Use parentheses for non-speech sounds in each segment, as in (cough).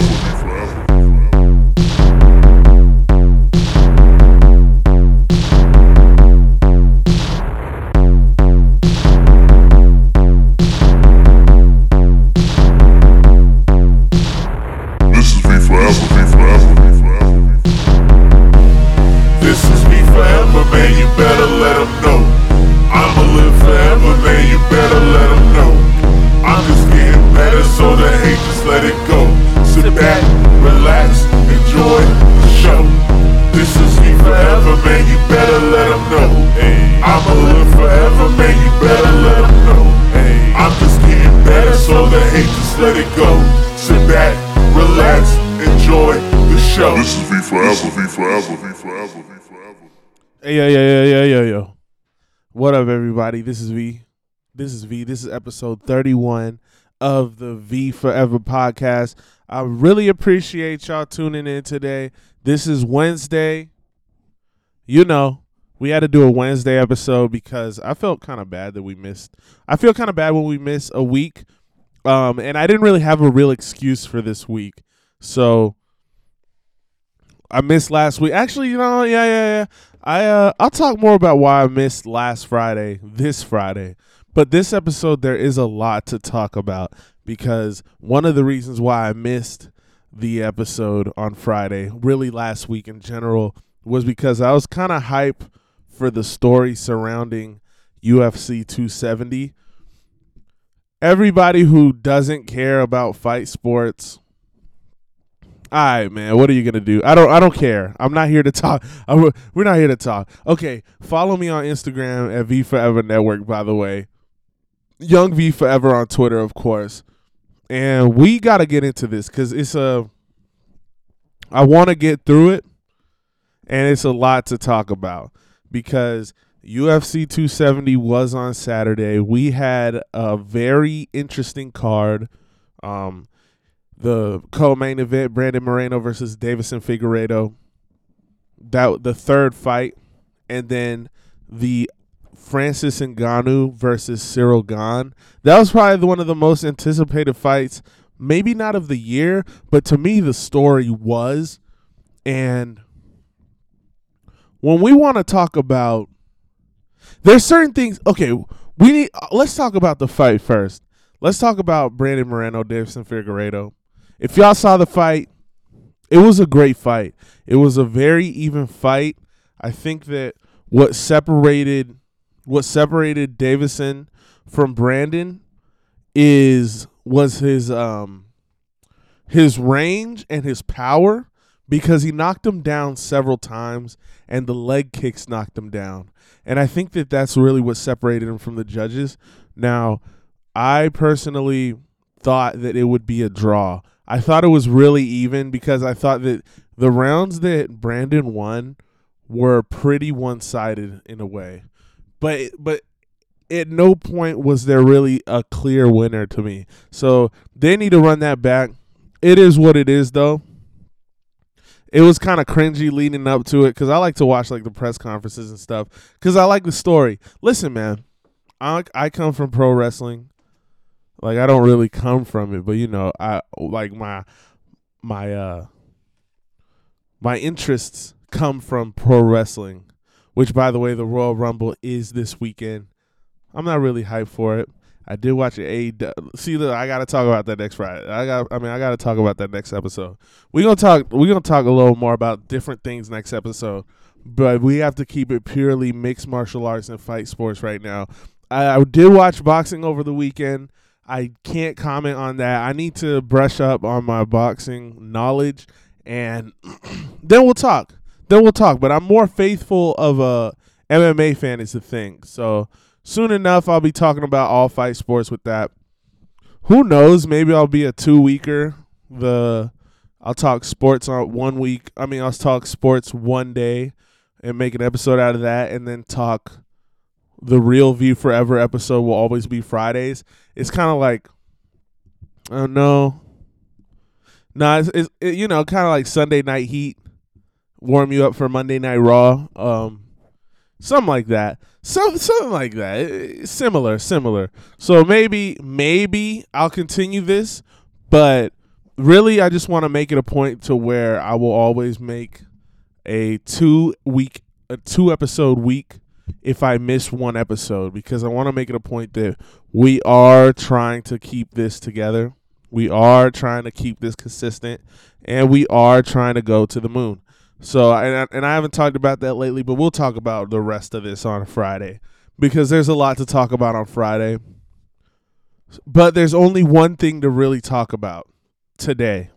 This everybody? This is V. This is V. This is episode 31 of the V Forever podcast. I really appreciate y'all tuning in today. This is Wednesday. You know, we had to do a Wednesday episode because I felt kind of bad that we missed. I feel kind of bad when we miss a week. Um, and I didn't really have a real excuse for this week. So I missed last week. Actually, you know, yeah, yeah, yeah. I uh I'll talk more about why I missed last Friday, this Friday. But this episode there is a lot to talk about because one of the reasons why I missed the episode on Friday, really last week in general, was because I was kind of hype for the story surrounding UFC 270. Everybody who doesn't care about fight sports all right, man. What are you gonna do? I don't. I don't care. I'm not here to (laughs) talk. I'm, we're not here to talk. Okay. Follow me on Instagram at V Forever Network. By the way, Young V Forever on Twitter, of course. And we gotta get into this because it's a. I want to get through it, and it's a lot to talk about because UFC 270 was on Saturday. We had a very interesting card. Um, the co-main event Brandon Moreno versus Deiveson Figueiredo. That the third fight and then the Francis Ngannou versus Cyril Gane. That was probably one of the most anticipated fights maybe not of the year but to me the story was. And when we want to talk about there's certain things okay we need let's talk about the fight first. Let's talk about Brandon Moreno Deiveson Figueiredo if y'all saw the fight, it was a great fight. It was a very even fight. I think that what separated what separated Deiveson from Brandon is was his um his range and his power because he knocked him down several times and the leg kicks knocked him down. And I think that that's really what separated him from the judges. Now, I personally thought that it would be a draw. I thought it was really even because I thought that the rounds that Brandon won were pretty one-sided in a way. But but at no point was there really a clear winner to me. So they need to run that back. It is what it is though. It was kind of cringy leading up to it because I like to watch like the press conferences and stuff because I like the story. Listen, man, I I come from pro wrestling. Like I don't really come from it, but you know, I like my my uh my interests come from pro wrestling, which by the way, the Royal Rumble is this weekend. I'm not really hyped for it. I did watch it. A see, look, I gotta talk about that next Friday. I got. I mean, I gotta talk about that next episode. We gonna talk. We gonna talk a little more about different things next episode, but we have to keep it purely mixed martial arts and fight sports right now. I, I did watch boxing over the weekend. I can't comment on that. I need to brush up on my boxing knowledge, and (clears throat) then we'll talk. Then we'll talk. But I'm more faithful of a MMA fan is the thing. So soon enough, I'll be talking about all fight sports with that. Who knows? Maybe I'll be a two weeker. The I'll talk sports on one week. I mean, I'll talk sports one day and make an episode out of that, and then talk the real V Forever episode will always be Fridays. It's kind of like, I don't no, no, it's, it's it, you know, kind of like Sunday Night Heat, warm you up for Monday Night Raw, um, something like that, some something like that, It- similar, similar. So maybe, maybe I'll continue this, but really, I just want to make it a point to where I will always make a two week, a two episode week if I miss one episode because I want to make it a point that we are trying to keep this together. We are trying to keep this consistent and we are trying to go to the moon. So, and I, and I haven't talked about that lately, but we'll talk about the rest of this on Friday because there's a lot to talk about on Friday. But there's only one thing to really talk about today.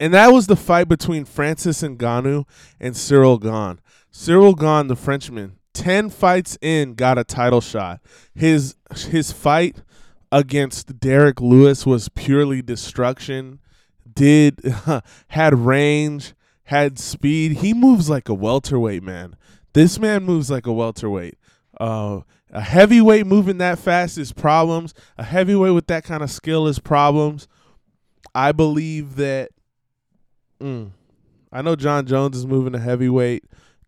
And that was the fight between Francis Ngannou and Cyril Gane. Cyril Gane, the Frenchman, 10 fights in, got a title shot. His his fight against Derrick Lewis was purely destruction. Did (laughs) had range, had speed. He moves like a welterweight, man. This man moves like a welterweight. Uh, a heavyweight moving that fast is problems. A heavyweight with that kind of skill is problems. I believe that. Mm, I know Jon Jones is moving a heavyweight.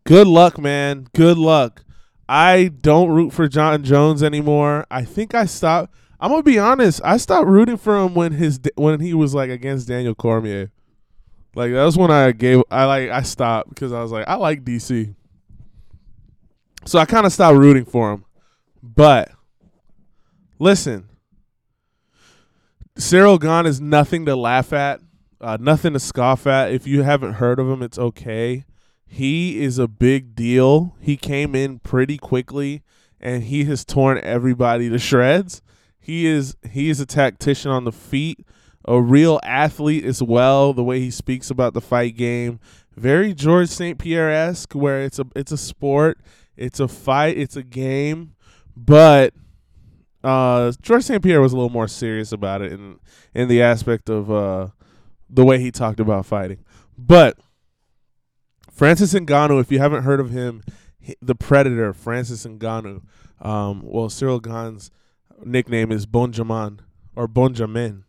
Good luck, man. Good luck. I don't root for Jon Jones anymore. I think I stopped. I'm gonna be honest. I stopped rooting for him when his when he was like against Daniel Cormier. Like that was when I gave. I like I stopped because I was like I like DC. So I kind of stopped rooting for him. But listen, Cyril Gane is nothing to laugh at, uh, nothing to scoff at. If you haven't heard of him, it's okay. He is a big deal. He came in pretty quickly, and he has torn everybody to shreds. He is he is a tactician on the feet, a real athlete as well. The way he speaks about the fight game, very George St. Pierre esque, where it's a it's a sport, it's a fight, it's a game but uh, George St. Pierre was a little more serious about it in in the aspect of uh, the way he talked about fighting. But Francis Ngannou, if you haven't heard of him, the Predator, Francis Ngannou. Um, well, Cyril Gane's nickname is Bonjaman or Bonjamin.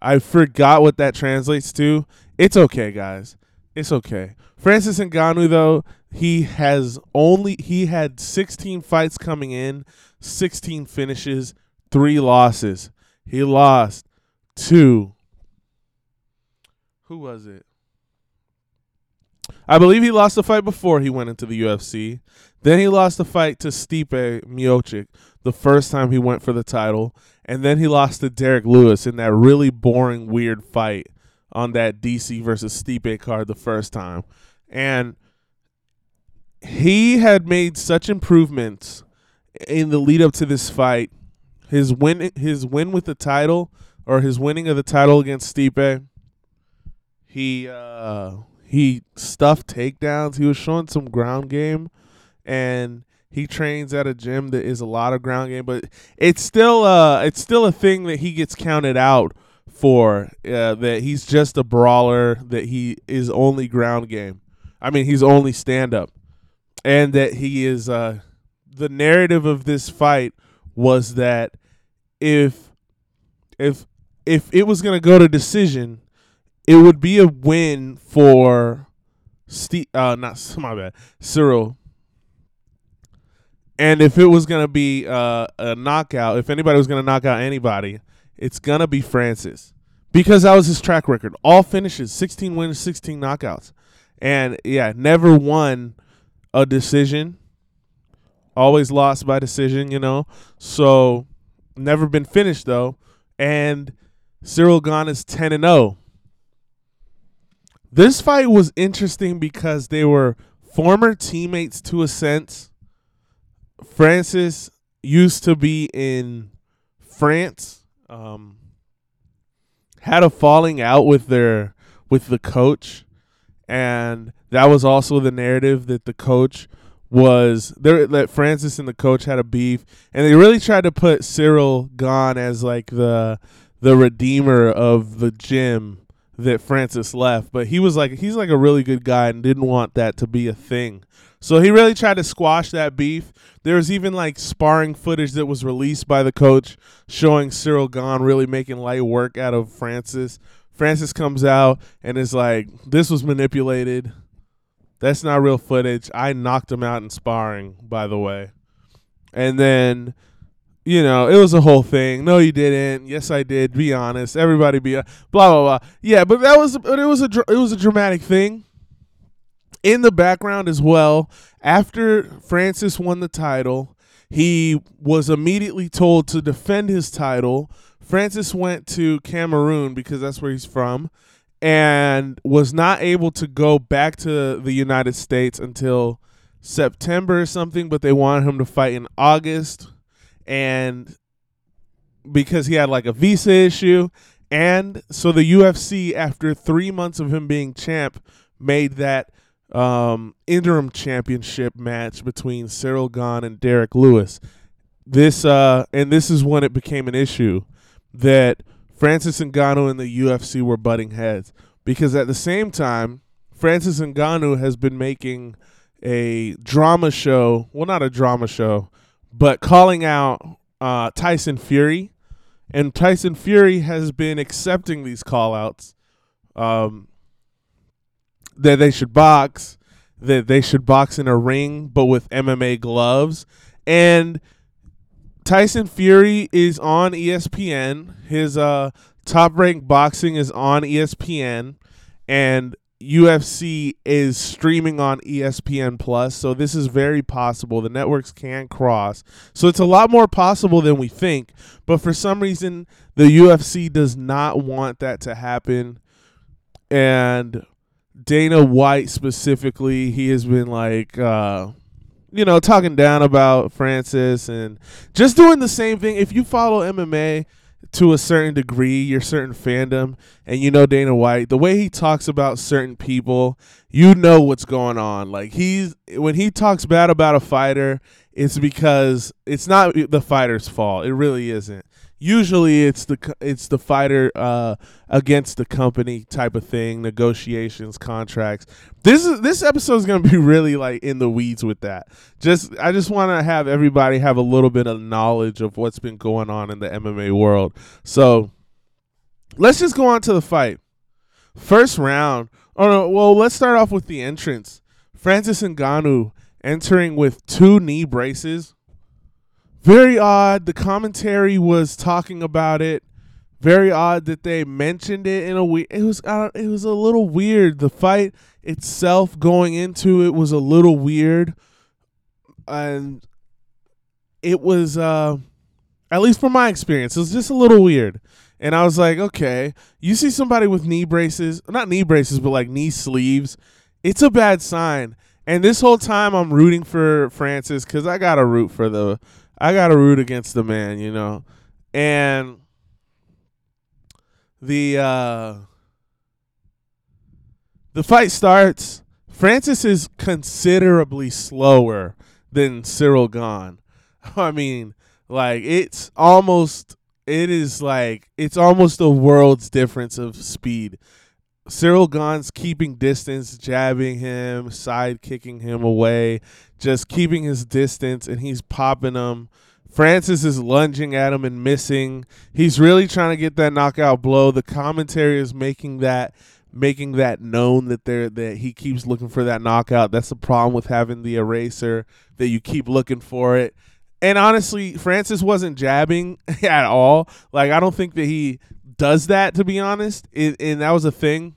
I forgot what that translates to. It's okay, guys. It's okay. Francis Ngannou, though, he has only he had 16 fights coming in, 16 finishes, three losses. He lost two. Who was it? I believe he lost the fight before he went into the UFC. Then he lost the fight to Stipe Miocic the first time he went for the title, and then he lost to Derrick Lewis in that really boring, weird fight on that DC versus Stipe card the first time. And he had made such improvements in the lead up to this fight. His win his win with the title or his winning of the title against Stipe. He uh he stuffed takedowns. He was showing some ground game and he trains at a gym that is a lot of ground game, but it's still uh it's still a thing that he gets counted out for uh, that he's just a brawler that he is only ground game. I mean, he's only stand up and that he is uh the narrative of this fight was that if if if it was to go to decision, it would be a win for Steve uh not (laughs) my bad, Cyril. And if it was to be uh, a knockout, if anybody was to knock out anybody, it's to be Francis. Because that was his track record. All finishes, 16 wins, 16 knockouts. And yeah, never won a decision. Always lost by decision, you know. So never been finished though. And Cyril Gane is 10 and 0. This fight was interesting because they were former teammates to a sense. Francis used to be in France. Um, had a falling out with their with the coach and that was also the narrative that the coach was there that Francis and the coach had a beef and they really tried to put Cyril Gane as like the the redeemer of the gym that Francis left but he was like he's like a really good guy and didn't want that to be a thing so he really tried to squash that beef there was even like sparring footage that was released by the coach showing Cyril Gane really making light work out of Francis Francis comes out and is like, "This was manipulated. That's not real footage. I knocked him out in sparring, by the way." And then you know, it was a whole thing. No, you didn't. Yes, I did. Be honest. Everybody be a blah blah blah. Yeah, but that was but it was a it was a dramatic thing. In the background as well, after Francis won the title, he was immediately told to defend his title. Francis went to Cameroon because that's where he's from and was not able to go back to the United States until September or something, but they wanted him to fight in August and because he had like a visa issue and so the UFC after 3 months of him being champ made that um, interim championship match between Cyril Gane and Derrick Lewis. This uh, and this is when it became an issue that Francis Ngannou and the UFC were butting heads because at the same time Francis Ngannou has been making a drama show, well not a drama show, but calling out uh, Tyson Fury and Tyson Fury has been accepting these call outs. Um, that they should box, that they should box in a ring, but with MMA gloves. And Tyson Fury is on ESPN. His uh, top ranked boxing is on ESPN, and UFC is streaming on ESPN Plus. So this is very possible. The networks can cross. So it's a lot more possible than we think. But for some reason, the UFC does not want that to happen. And Dana White specifically, he has been like, uh, you know, talking down about Francis and just doing the same thing. If you follow MMA to a certain degree, your certain fandom, and you know Dana White, the way he talks about certain people, you know what's going on. Like he's when he talks bad about a fighter, it's because it's not the fighter's fault. It really isn't. Usually, it's the it's the fighter uh, against the company type of thing, negotiations, contracts. This is this episode is gonna be (laughs) really like in the weeds with that. Just I just want to have everybody have a little bit of knowledge of what's been going on in the MMA world. So let's just go on to the fight. First round. Oh no, well let's start off with the entrance. Francis Ngannou entering with two knee braces. Very odd. The commentary was talking about it. Very odd that they mentioned it in a way. It was uh, it was a little weird. The fight itself going into it was a little weird, and it was uh, at least from my experience, it was just a little weird. And I was like, okay, you see somebody with knee braces, not knee braces, but like knee sleeves, it's a bad sign. And this whole time I'm rooting for Francis because I gotta root for the I gotta root against the man, you know. And the uh the fight starts. Francis is considerably slower than Cyril Gane. (laughs) I mean, like it's almost it is like it's almost a world's difference of speed. Cyril Gane's keeping distance, jabbing him, side kicking him away, just keeping his distance, and he's popping him. Francis is lunging at him and missing. He's really trying to get that knockout blow. The commentary is making that making that known that there that he keeps looking for that knockout. That's the problem with having the eraser that you keep looking for it. And honestly, Francis wasn't jabbing (laughs) at all. Like I don't think that he does that to be honest. It, and that was a thing.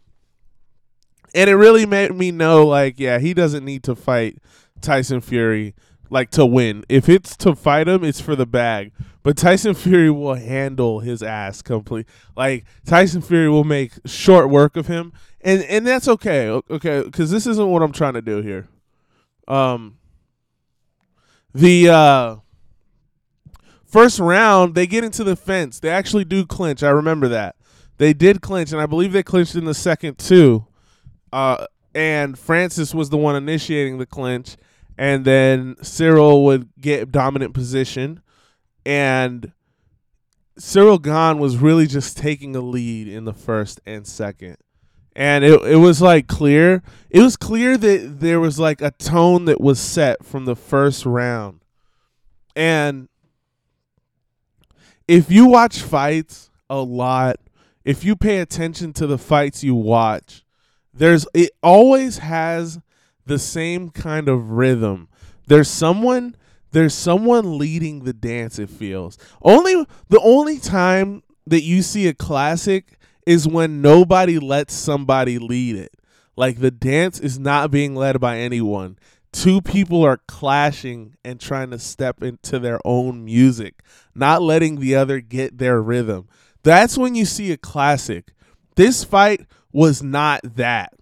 And it really made me know like yeah, he doesn't need to fight Tyson Fury like to win. If it's to fight him, it's for the bag. But Tyson Fury will handle his ass complete. Like Tyson Fury will make short work of him, and and that's okay. Okay, because this isn't what I'm trying to do here. Um, the uh, first round they get into the fence. They actually do clinch. I remember that they did clinch, and I believe they clinched in the second too. Uh, and Francis was the one initiating the clinch and then Cyril would get dominant position, and Cyril Gane was really just taking a lead in the first and second. And it it was like clear. It was clear that there was like a tone that was set from the first round. And if you watch fights a lot, if you pay attention to the fights you watch, there's it always has the same kind of rhythm. There's someone there's someone leading the dance. It feels only the only time that you see a classic is when nobody lets somebody lead it. Like the dance is not being led by anyone. Two people are clashing and trying to step into their own music, not letting the other get their rhythm. That's when you see a classic. This fight was not that.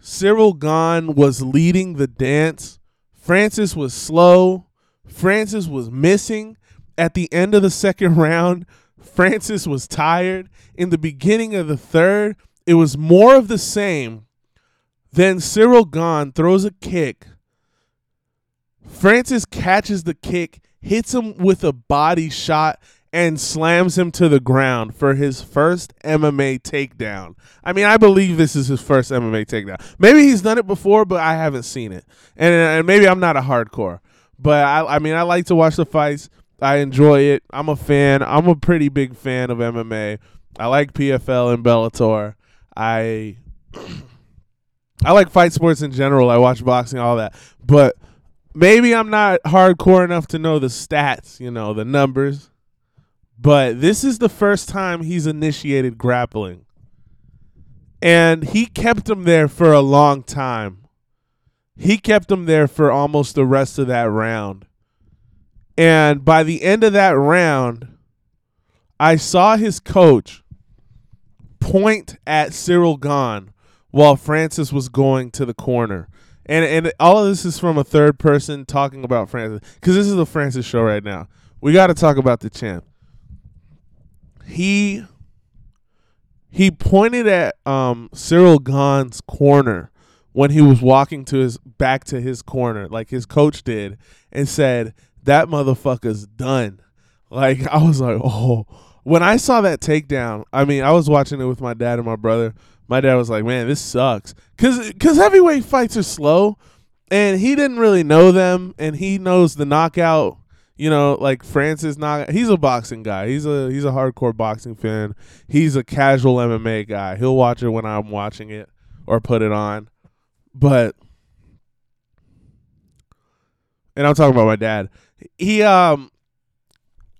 Cyril Gane was leading the dance. Francis was slow. Francis was missing. At the end of the second (laughs) round, Francis was tired. In the beginning of the third, it was more of the same. Then Cyril Gane throws a kick. Francis catches the kick, hits him with a body shot, and slams him to the ground for his first MMA takedown. I mean, I believe this is his first MMA takedown. Maybe he's done it before, but I haven't seen it. And, and maybe I'm not a hardcore. But I, I mean, I like to watch the fights. I enjoy it. I'm a fan. I'm a pretty big fan of MMA. I like PFL and Bellator. I (clears throat) I like fight sports in general. I watch boxing, all that. But maybe I'm not hardcore enough to know the stats, you know, the numbers. But this is the first time he's initiated grappling. And he kept him there for a long time. He kept him there for almost the rest of that round. And by the end of that round, I saw his coach point at Cyril Gane while Francis was going to the corner. And and all of this is from a third person talking about Francis cuz this is the Francis show right now. We got to talk about the champ. He he pointed at um Cyril Gane's corner when he was walking to his back to his corner like his coach did and said that motherfucker's done. Like I was like, (laughs) "Oh, when I saw that takedown, I mean, I was watching it with my dad and my brother. My dad was like, "Man, this sucks," because because heavyweight fights are slow, and he didn't really know them, and he knows the knockout. You know, like Francis knock. He's a boxing guy. He's a he's a hardcore boxing fan. He's a casual MMA guy. He'll watch it when I'm watching it or put it on, but. And I'm talking about my dad. He um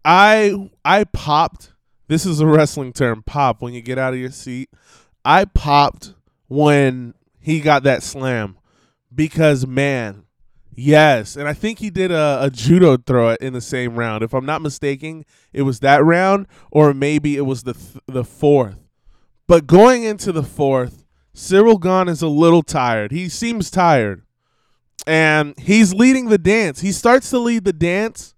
I I popped. This is a wrestling term, pop when you get out of your seat. I popped when he got that slam because man, yes, and I think he did a, a judo throw in the same round. If I'm not mistaken, it was that round, or maybe it was the th- the fourth. But going into the fourth, Cyril Gane is a little tired. He seems tired, and he's leading the dance. He starts to lead the dance,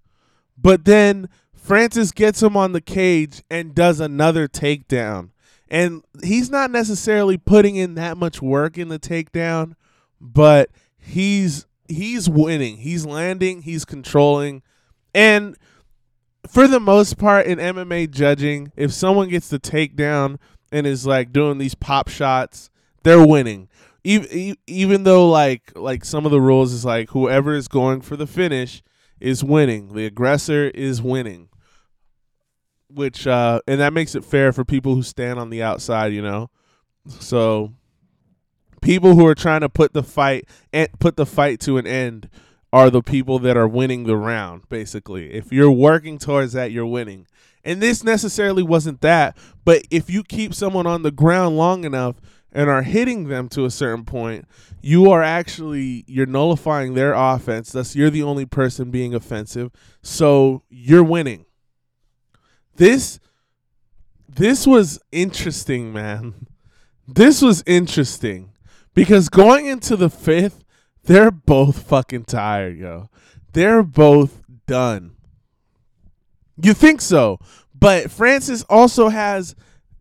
but then Francis gets him on the cage and does another takedown. And he's not necessarily putting in that much work in the takedown, but he's he's winning. He's landing, he's controlling. And for the most part in MMA judging, if someone gets the takedown and is like doing these pop shots, they're winning. Even even though like like some of the rules is like whoever is going for the finish is winning. The aggressor is winning which uh and that makes it fair for people who stand on the outside, you know. So people who are trying to put the fight and put the fight to an end are the people that are winning the round basically. If you're working towards that, you're winning. And this necessarily wasn't that, but if you keep someone on the ground long enough and are hitting them to a certain point, you are actually you're nullifying their offense. Thus you're the only person being offensive. So you're winning this this was interesting, man. This was interesting because going into the fifth, they're both fucking tired, yo. They're both done. You think so, but Francis also has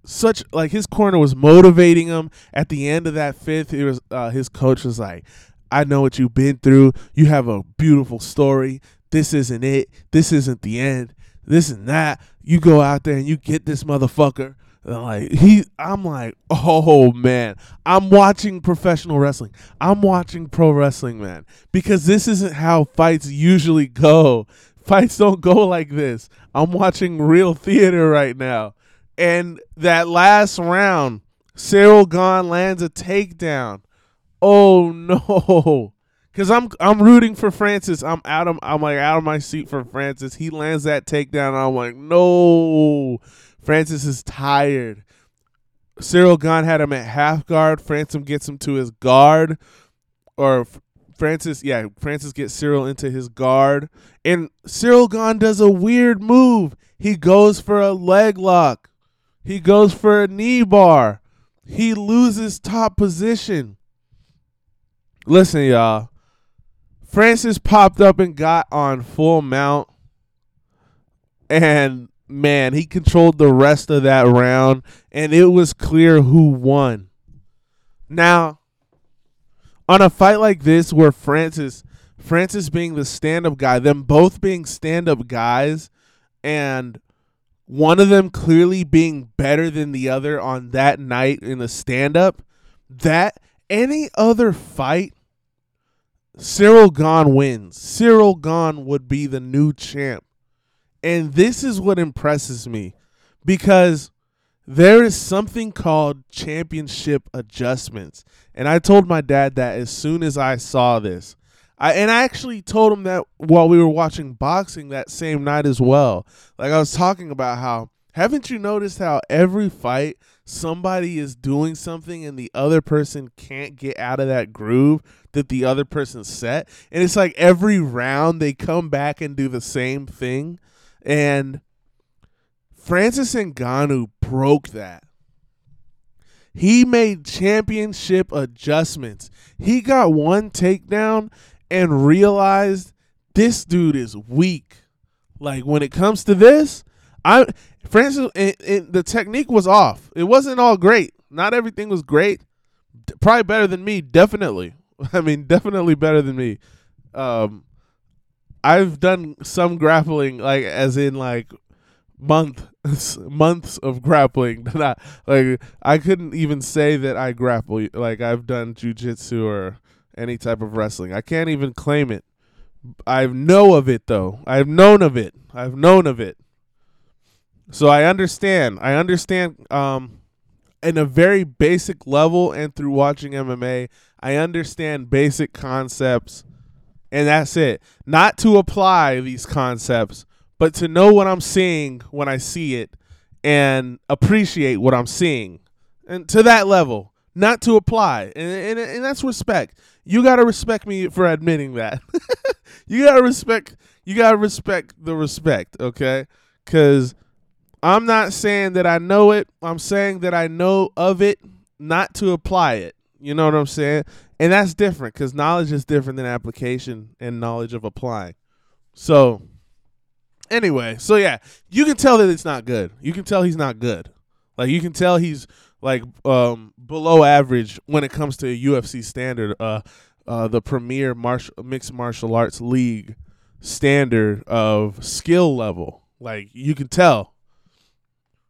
such like his corner was motivating him at the end of that fifth. It was uh, his coach was like, "I know what you've been through. You have a beautiful story. This isn't it. This isn't the end this and that. You go out there and you get this motherfucker. And Like he, I'm like, oh man, I'm watching professional wrestling. I'm watching pro wrestling, man, because this isn't how fights usually go. Fights don't go like this. I'm watching real theater right now, and that last round, Cyril Gane lands a takedown. Oh (laughs) no, Cause I'm I'm rooting for Francis. I'm out of I'm like out of my seat for Francis. He lands that takedown. I'm like, no, Francis is tired. Cyril Gane had him at half guard. Francis gets him to his guard, or Francis, yeah, Francis gets Cyril into his guard, and Cyril Gane does a weird move. He goes for a leg lock. He goes for a knee bar. He loses top position. Listen, y'all. Francis popped up and got on full mount. And man, he controlled the rest of that round, and it was clear who won. Now, on a fight like this, where Francis, Francis being the stand-up guy, them both being stand-up guys, and one of them clearly being better than the other on that night in the stand-up, that any other fight, Cyril Gane wins. Cyril Gane would be the new champ. And this is what impresses me because there is something called championship adjustments. And I told my dad that as soon as I saw this. I and I actually told him that while we were watching boxing that same night as well. Like I was talking about how haven't you noticed how every fight somebody is doing something and the other person can't get out of that groove that the other person set? And it's like every round they come back and do the same thing. And Francis Ngannou broke that. He made championship adjustments. He got one takedown and realized this dude is weak. Like when it comes to this, I Francis it, it, the technique was off. It wasn't all great. Not everything was great. Probably better than me, definitely. (laughs) I mean, definitely better than me. Um I've done some grappling like as in like month (laughs) months of grappling (laughs) not like I couldn't even say that I grapple like I've done jujitsu or any type of wrestling. I can't even claim it. I know of it though. I've known of it. I've known of it. So I understand. I understand um in a very basic level and through watching MMA, I understand basic concepts and that's it. Not to apply these concepts, but to know what I'm seeing when I see it and appreciate what I'm seeing. And to that level, not to apply. And, and, and that's respect. You got to respect me for admitting that. (laughs) you got to respect you got to respect the respect, okay? Cuz I'm not saying that I know it. I'm saying that I know of it, not to apply it. You know what I'm saying? And that's different because knowledge is different than application and knowledge of applying. So, anyway, so yeah, you can tell that it's not good. You can tell he's not good. Like you can tell he's like um below average when it comes to UFC standard. Uh, uh, the premier martial mixed martial arts league standard of skill level. Like you can tell.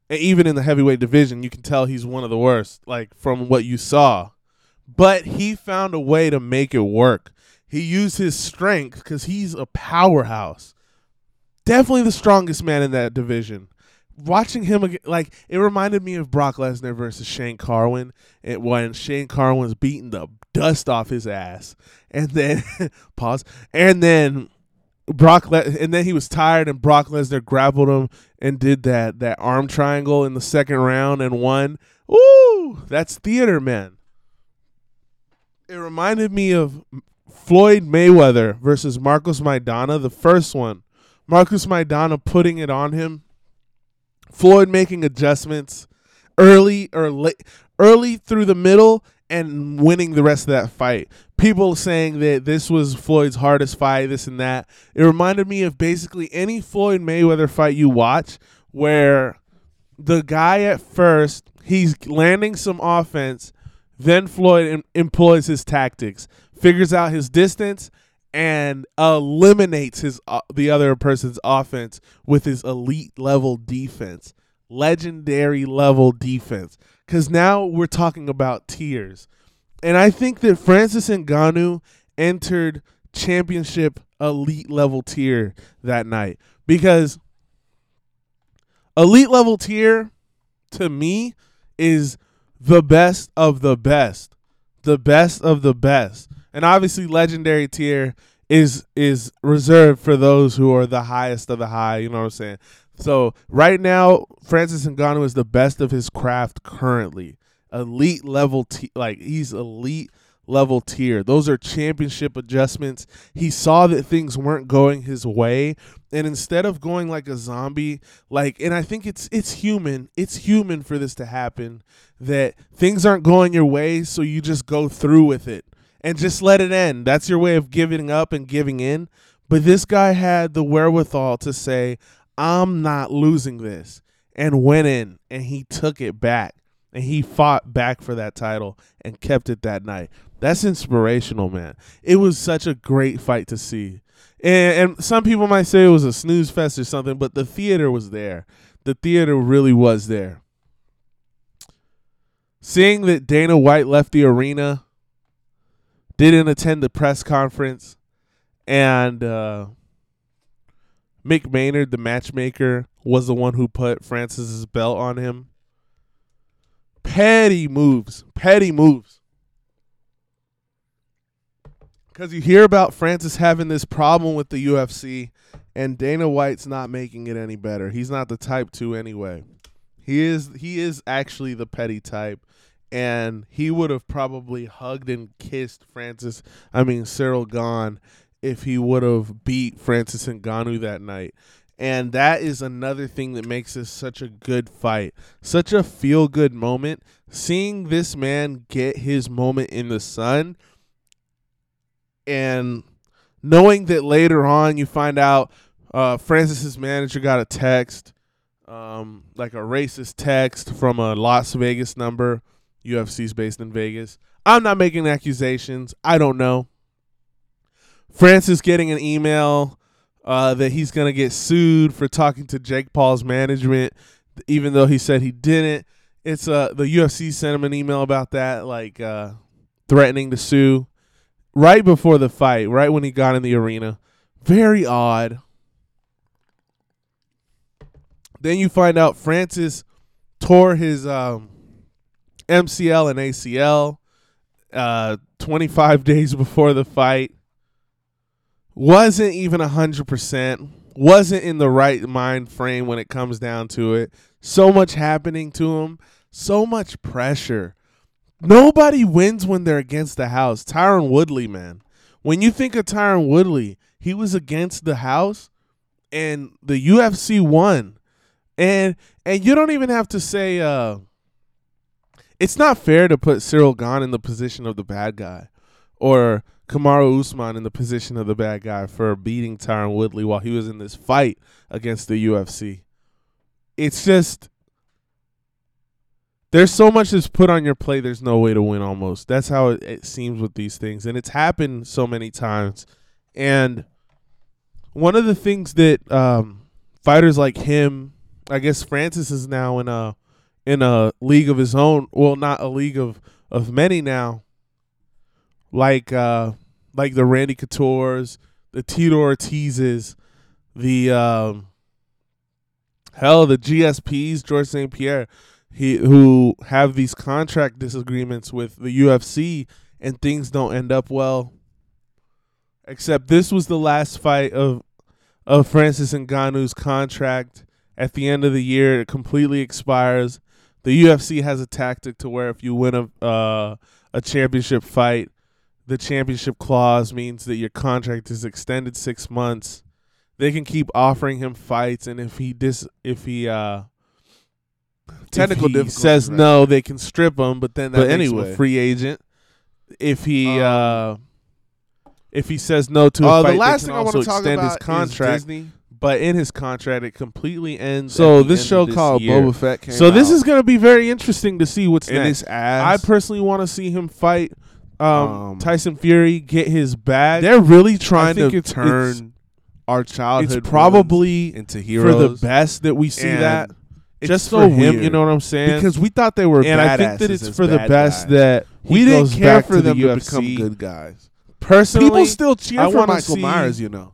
And even in the heavyweight division, you can tell he's one of the worst. Like from what you saw but he found a way to make it work. He used his strength because he's a powerhouse. Definitely the strongest man in that division. Watching him like it reminded me of Brock Lesnar versus Shane Carwin, it, when Shane Carwin was beating the dust off his ass, and then (laughs) pause, and then Brock Le- and then he was tired, and Brock Lesnar grappled him and did that that arm triangle in the second round and won. Ooh, that's theater, man it reminded me of Floyd Mayweather versus Marcos Maidana, the first one. Marcos Maidana putting it on him. Floyd making adjustments early or late, early through the middle and winning the rest of that fight. People saying that this was Floyd's hardest fight, this and that. It reminded me of basically any Floyd Mayweather fight you watch where the guy at first he's landing some offense then Floyd em- employs his tactics, figures out his distance, and eliminates his uh, the other person's offense with his elite level defense, legendary level defense. Because now we're talking about tiers, and I think that Francis Ngannou entered championship elite level tier that night because elite level tier to me is the best of the best. The best of the best. And obviously, legendary tier is is reserved for those who are the highest of the high. You know what I'm saying? So right now, Francis Ngannou is the best of his craft currently. Elite level, t- like he's elite level tier. Those are championship adjustments. He saw that things weren't going his way and instead of going like a zombie, like and I think it's it's human. It's human for this to happen that things aren't going your way so you just go through with it and just let it end. That's your way of giving up and giving in. But this guy had the wherewithal to say, "I'm not losing this." And went in and he took it back and he fought back for that title and kept it that night. That's inspirational, man. It was such a great fight to see. And, and some people might say it was a snooze fest or something, but the theater was there. The theater really was there. Seeing that Dana White left the arena, didn't attend the press conference, and uh, Mick Maynard, the matchmaker, was the one who put Francis's belt on him. Petty moves. Petty moves. Because you hear about Francis having this problem with the UFC, and Dana White's not making it any better. He's not the type to anyway. He is he is actually the petty type, and he would have probably hugged and kissed Francis. I mean Cyril Gane if he would have beat Francis Ngannou that night. And that is another thing that makes this such a good fight, such a feel good moment. Seeing this man get his moment in the sun and knowing that later on you find out uh, Francis's manager got a text, um, like a racist text from a Las Vegas number. UFC's based in Vegas. I'm not making accusations. I don't know. Francis getting an email uh, that he's gonna get sued for talking to Jake Paul's management, even though he said he didn't. It's uh the UFC sent him an email about that, like uh, threatening to sue right before the fight, right when he got in the arena. Very odd. Then you find out Francis tore his um, MCL and ACL uh, 25 (laughs) days before the fight. Wasn't even 100%. Wasn't in the right mind frame when it comes down to it. So much happening to him. So much pressure. Nobody wins when they're against the house. Tyron Woodley, man. When you think of Tyron Woodley, he was against the house and the UFC won. And and you don't even have to say uh it's not fair to put Cyril Gane in the position of the bad guy or Kamaru Usman in the position of the bad guy for beating Tyron Woodley while he was in this fight against the UFC. It's just there's so much that's put on your plate. There's no way to win. Almost that's how it, it seems with these things, and it's happened so many times. And one of the things that um, fighters like him, I guess Francis is now in a in a league of his own. Well, not a league of of many now. Like uh, like the Randy Couture's, the Tito Ortiz's, the um, hell, the GSPs, George St. Pierre he who have these contract disagreements with the UFC and things don't end up well. Except this was the last fight of of Francis Ngannou's contract. At the end of the year, it completely expires. The UFC has a tactic to where if you win a uh, a championship fight, the championship clause means that your contract is extended six months. They can keep offering him fights, and if he dis if he uh Technical difficulties, says right. no, they can strip him. But then that But makes him a anyway. free agent. If he Um, uh, if he says no to a Uh, fight, the last thing I want to talk about his contract. is Disney. But in his contract, it completely ends. So this show this called year. Boba Fett came So this is going to be very interesting to see what's and next. it's ass. I personally want to see him fight um, Um, Tyson Fury, get his bag. They're really trying to it's- turn it's- our childhood it's probably into into for the best that we see that. It's Just so for him, weird. you know what I'm saying? because we thought they were and I think that it's for the best guys. that we didn't care for them the to UFC. become good guys. Personally, People still cheer I for Michael see- Myers, you know.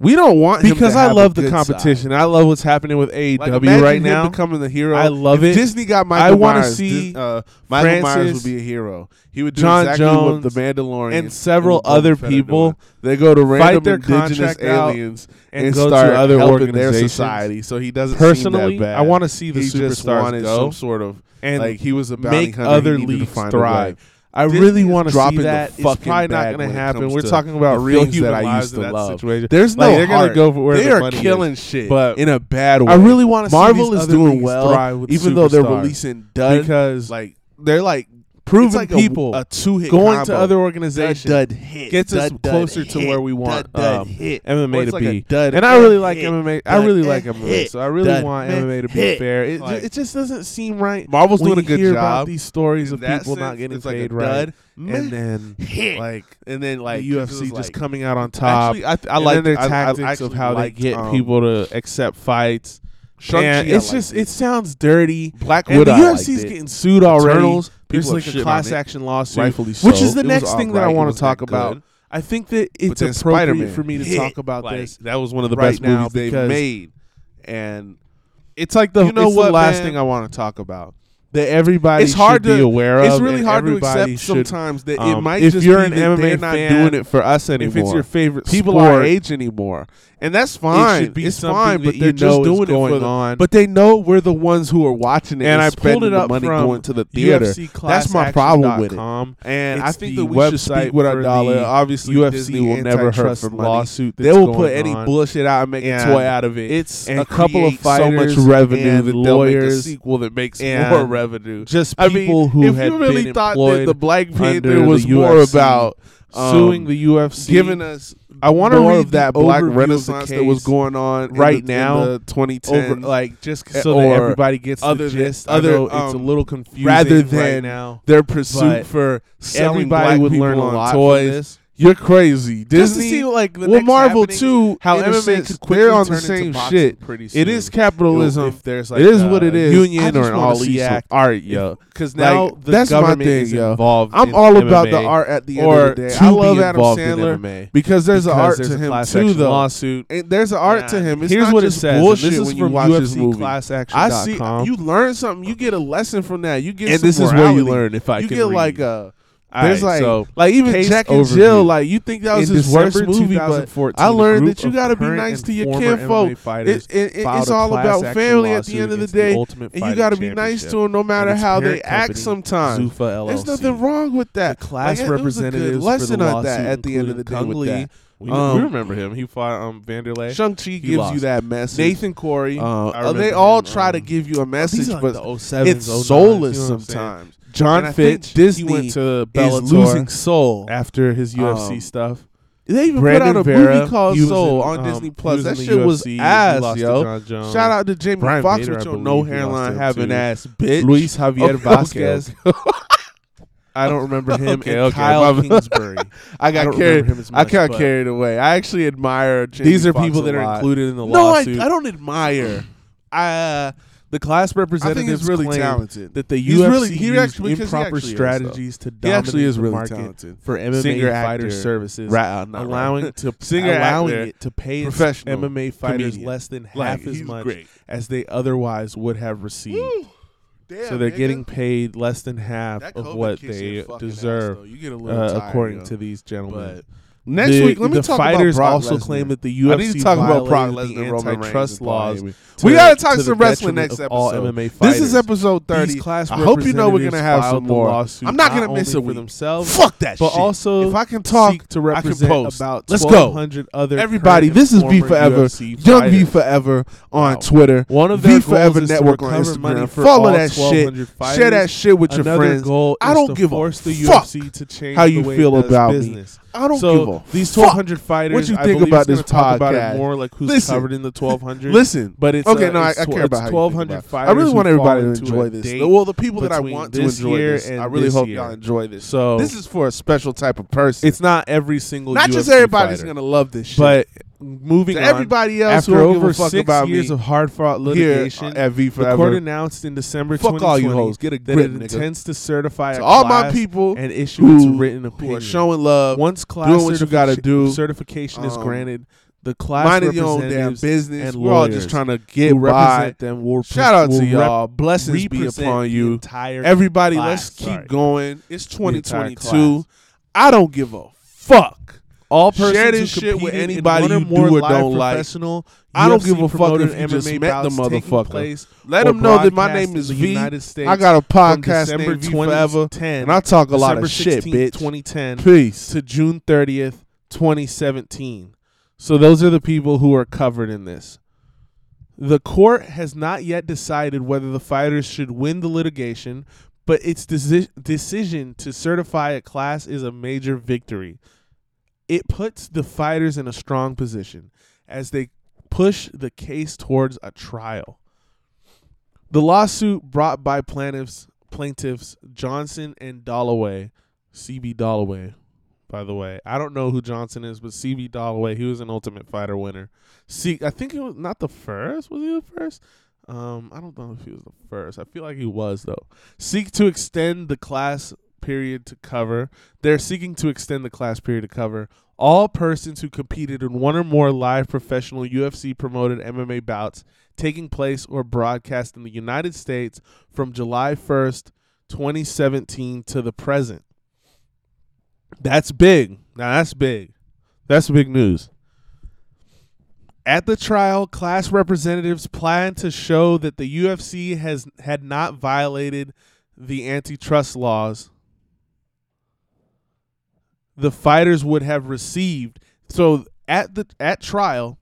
We don't want because I love the competition. Side. I love what's happening with AEW like, right now. Becoming the hero, I love if it. Disney got Michael. I want to see uh, Michael Myers would be a hero. He would do John exactly Jones, what the Mandalorian and several other people. They go to random indigenous aliens and, and start other helping their society. So he doesn't personally. I want to see the he superstars just wanted go. Some sort of and like he was a bounty make hunter, other leagues thrive. I really want to see that. It's probably not going to happen. We're talking about real human that I used to love. Situation. There's no like, they're going to go for where they the are killing is, shit, but in a bad way. I really want to. Marvel is doing well, even though they're releasing duds. because like they're like proven like people a, a two hit going combo. to other organizations dud, dud hit, gets dud, us dud, closer hit, to where we want um, MMA to like be. and I really like hit, MMA. I really like MMA, so I really want MMA to be fair. It, like, it, just doesn't seem right. Marvel's doing a good job. About these stories of people sense, not getting paid right, and then like and then like the UFC just coming out on top. Actually, I, I like their tactics of how they get um, people to accept fights Shang-Chi, and it's like just it. it. sounds dirty. Black and Widow, the UFC's getting sued already. Eternals, There's like a class action lawsuit, rightfully so. which is the it next thing right. that I want to talk about. I think that it's appropriate Spider-Man for me to hit. talk about like, this. That was one of the right best movies they've made, and it's like the you know what, the last man? thing I want to talk about that everybody it's hard to, be aware of. It's really hard to accept should, sometimes that um, it might if just you're an MMA fan, doing it for us anymore. If it's your favorite people sport, our age anymore, and that's fine. It it's fine, but they're just doing it for the. But they know we're the ones who are watching it, and, and I pulled it up money from going to the theater. That's my problem with it. And I think the that we should speak with our dollar. Obviously, UFC will never hurt for lawsuit. They will put any bullshit out and make a toy out of it. It's a couple of fighters, so much revenue, the lawyers sequel that makes more revenue revenue. Just people I mean, who if had you really been thought that the Black Panther was more about um, suing the UFC, giving us I want to read that Black Renaissance that was going on right the, now, twenty ten, like just eh, so that everybody gets other the gist. Than, other, um, it's a um, little confusing rather than right now, their pursuit for selling everybody would learn a lot toys. You're crazy. Disney, Just to see like the well, next Marvel too. How MMA sense, could quickly they're on turn the same shit. Pretty soon. It is capitalism. If there's like it is a what it is. Union or an wanna see act. art, yo. Because now Like, the that's my government thing, is yo. involved. I'm in all about the art at the end or of the day. I love Adam in Sandler MMA, because there's an art to him too, though. lawsuit. And there's an art to him. It's here's not what it says, bullshit this is when you from watch UFC movie. I see. You learn something. You get a lesson from that. You get. and this is where you learn if I You get like a all There's right, like, so like even Jack and overview. Jill. Like you think that was in his December worst movie, but I learned that you got to be nice to your kinfolk. It, it, it, it's all about family at the end of the day, the and you got to be nice to them no matter how they act. Sometimes there's nothing wrong with that. The class like, lesson on that at the end of the day. With that. We, um, we, remember him. He fought um, Vanderlei. Shang Chi gives lost. you that message. Nathan Quarry. Uh, uh they all try to give you a message, but it's soulless sometimes. Jon Fitch, Disney went to is losing soul after his UFC um, stuff. They even Brandon put out a Vera, movie called Soul in, on um, Disney Plus. That shit UFC, was ass, yo. Shout out to Jamie Brian Foxx Vader, with your no hairline having ass bitch. Luis Javier okay, Vazquez. Okay. (laughs) I don't remember him okay, and okay. Kyle Kingsbury. (laughs) I got I carried. Much, I got carried away. I actually admire. Jamie these are Fox people that are included in the no, lawsuit. No, I, I don't admire. (clears throat) I. Uh, the class representatives really talented. that the UFC really, he actually, improper strategies is, to dominate he really the market talented. for MMA Singer fighter actor, services, right, allowing to (laughs) Singer allowing actor, it to pay professional MMA fighters comedian. less than like, half as much great. as they otherwise would have received. Damn, so they're getting paid less than half of what they deserve, ass, uh, according yo. to these gentlemen. But Next the, week, let me talk fighters about Brock also Lesnar. claim that the UFC I need to talk about Brock Lesnar, antitrust laws. We got to talk some wrestling next episode. this is episode thirty. I hope you know we're gonna have some more. I'm not gonna miss it with themselves. Fuck that. But shit. also, if I can talk to represent about let's go. Hundred other everybody. This is V Forever, UFC Young fighters. V Forever on wow. Twitter. One of V Forever Network on Instagram. Follow that shit. Share that shit with your friends. I don't give a fuck how you feel about business. me. I don't so give a these 1200 fighters. What you I think about this talk about podcast? it more like who's Listen. covered in the 1200. Listen, but it's okay. uh, no, I, it's I tw- care about it's how you 1200 think about it. fighters. I really want everybody to enjoy this. Well, the people that I want to enjoy this, I really this hope year. y'all enjoy this. So this is for a special type of person. it's not every single not just everybody's fighter. gonna love this shit, But moving to on, everybody else after over give a fuck six about years of hard fought litigation, at V forever. the court announced in December Fuck all 2020 you hoes. Get a that it nigga. intends to certify To a all my class people and issue its who, written who opinion. showing love, Once class doing what you gotta do, certification is um, granted, the class minding your own damn business. and We're all just trying to get by. them. Will Shout out will to y'all. Blessings be upon you. Everybody, class. let's keep Sorry. going. It's 2022. I don't give a fuck. All persons Share who this shit with anybody you do or don't like. professional I don't UFC give a fuck if you just met the motherfucker. Let them know that my name is V. I got a podcast December named V Forever, 2010 and I talk a lot of shit, bitch. 2010 Peace. to June 30th, 2017. So those are the people who are covered in this. The court has not yet decided whether the fighters should win the litigation, but its deci- decision to certify a class is a major victory. It puts the fighters in a strong position as they push the case towards a trial. The lawsuit brought by plaintiffs plaintiffs Johnson and Dollaway, CB Dollaway, by the way. I don't know who Johnson is, but CB Dollaway, he was an Ultimate Fighter winner. See, I think he was not the first. Was he the first? Um, I don't know if he was the first. I feel like he was though. Seek to extend the class period to cover. They're seeking to extend the class period to cover all persons who competed in one or more live professional UFC promoted MMA bouts taking place or broadcast in the United States from July 1st, 2017 to the present. That's big. Now that's big. That's big news. At the trial, class representatives plan to show that the UFC has had not violated the antitrust laws. The fighters would have received. So at the at trial,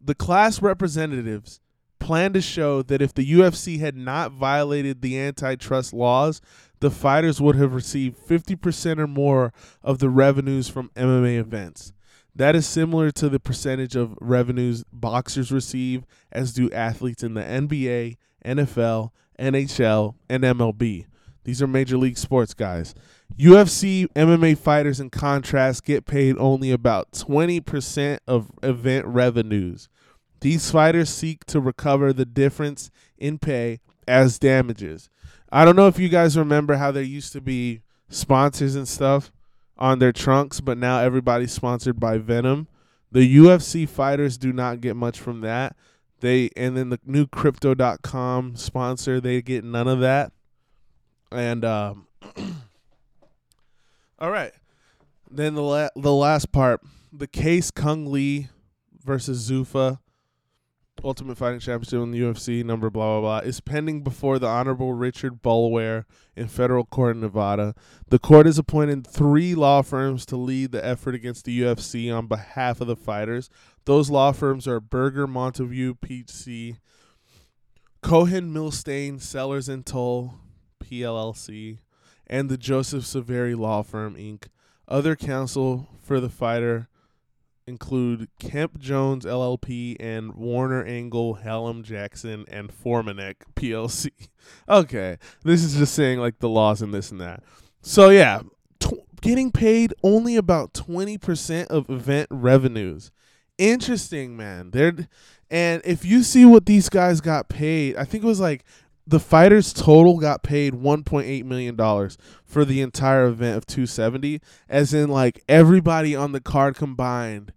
the class representatives plan to show that if the UFC had not violated the antitrust laws, the fighters would have received 50% or more of the revenues from MMA events. That is similar to the percentage of revenues boxers receive, as do athletes in the NBA, NFL, NHL, and MLB. These are major league sports guys. UFC MMA fighters, in contrast, get paid only about 20% of event revenues. These fighters seek to recover the difference in pay as damages. I don't know if you guys remember how there used to be sponsors and stuff on their trunks, but now everybody's sponsored by Venum. The UFC fighters do not get much from that. They and then the new crypto.com sponsor, they get none of that. And um (clears throat) All right. Then the la- the last part, the case Cung Le versus Zuffa Ultimate Fighting Championship in the UFC, number blah blah blah, is pending before the Honorable Richard Boulware in federal court in Nevada. The court has appointed three law firms to lead the effort against the UFC on behalf of the fighters. Those law firms are Berger Montague PC, Cohen Milstein Sellers and Toll PLLC, and the Joseph Saveri Law Firm Inc. Other counsel for the fighter include Kemp Jones LLP and Warner Angle, Hallam Jackson, and Formanek PLC. (laughs) Okay, this is just saying like the laws and this and that. So yeah, tw- getting paid only about twenty percent of event revenues. Interesting, man. They're and if you see what these guys got paid, I think it was like the fighters total got paid 1.8 million dollars for the entire event of 270 as in like everybody on the card combined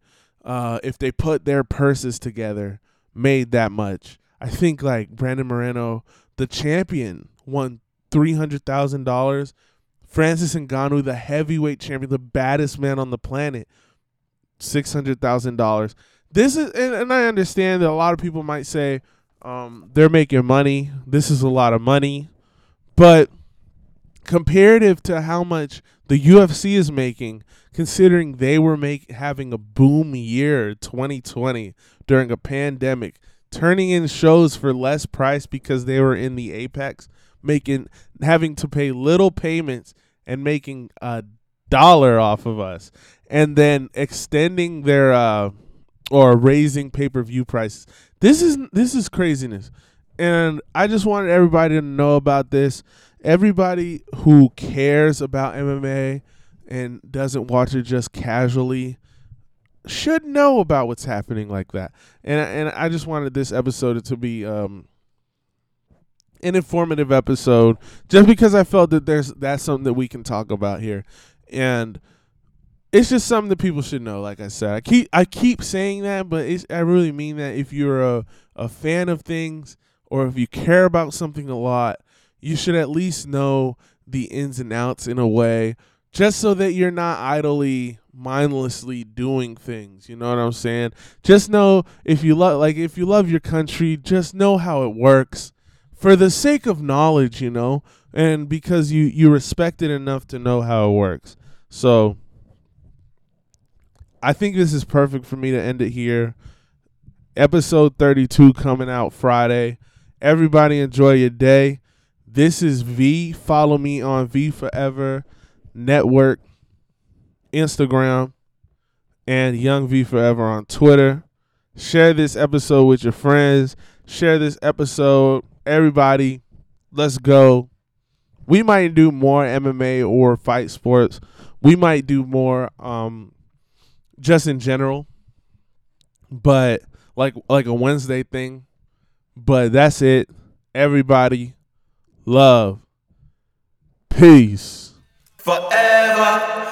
uh if they put their purses together made that much. I think like brandon moreno the champion won $300000 francis ngannou the heavyweight champion the baddest man on the planet $600000 this is and, and i understand that a lot of people might say um, they're making money. This is a lot of money, but comparative to how much the UFC is making, considering they were make having a boom year 2020 during a pandemic, turning in shows for less price because they were in the apex, making having to pay little payments and making a dollar off of us, and then extending their uh, or raising pay per view prices. This is this is craziness, and I just wanted everybody to know about this. Everybody who cares about MMA and doesn't watch it just casually should know about what's happening like that. And and I just wanted this episode to be um an informative episode just because I felt that there's that's something that we can talk about here. And it's just something that people should know. Like I said, I keep I keep saying that, but it's, I really mean that. If you're a a fan of things or if you care about something a lot, you should at least know the ins and outs in a way, just so that you're not idly mindlessly doing things. You know what I'm saying? Just know if you love like if you love your country, just know how it works for the sake of knowledge, you know, and because you you respect it enough to know how it works. So I think this is perfect for me to end it here. Episode 32 coming out Friday. Everybody enjoy your day. This is V. Follow me on V Forever Network, Instagram, and Young V Forever on Twitter. Share this episode with your friends. Share this episode. Everybody, let's go. We might do more MMA or fight sports. We might do more um just in general. But like like a Wednesday thing. But that's it. Everybody, love, peace. Forever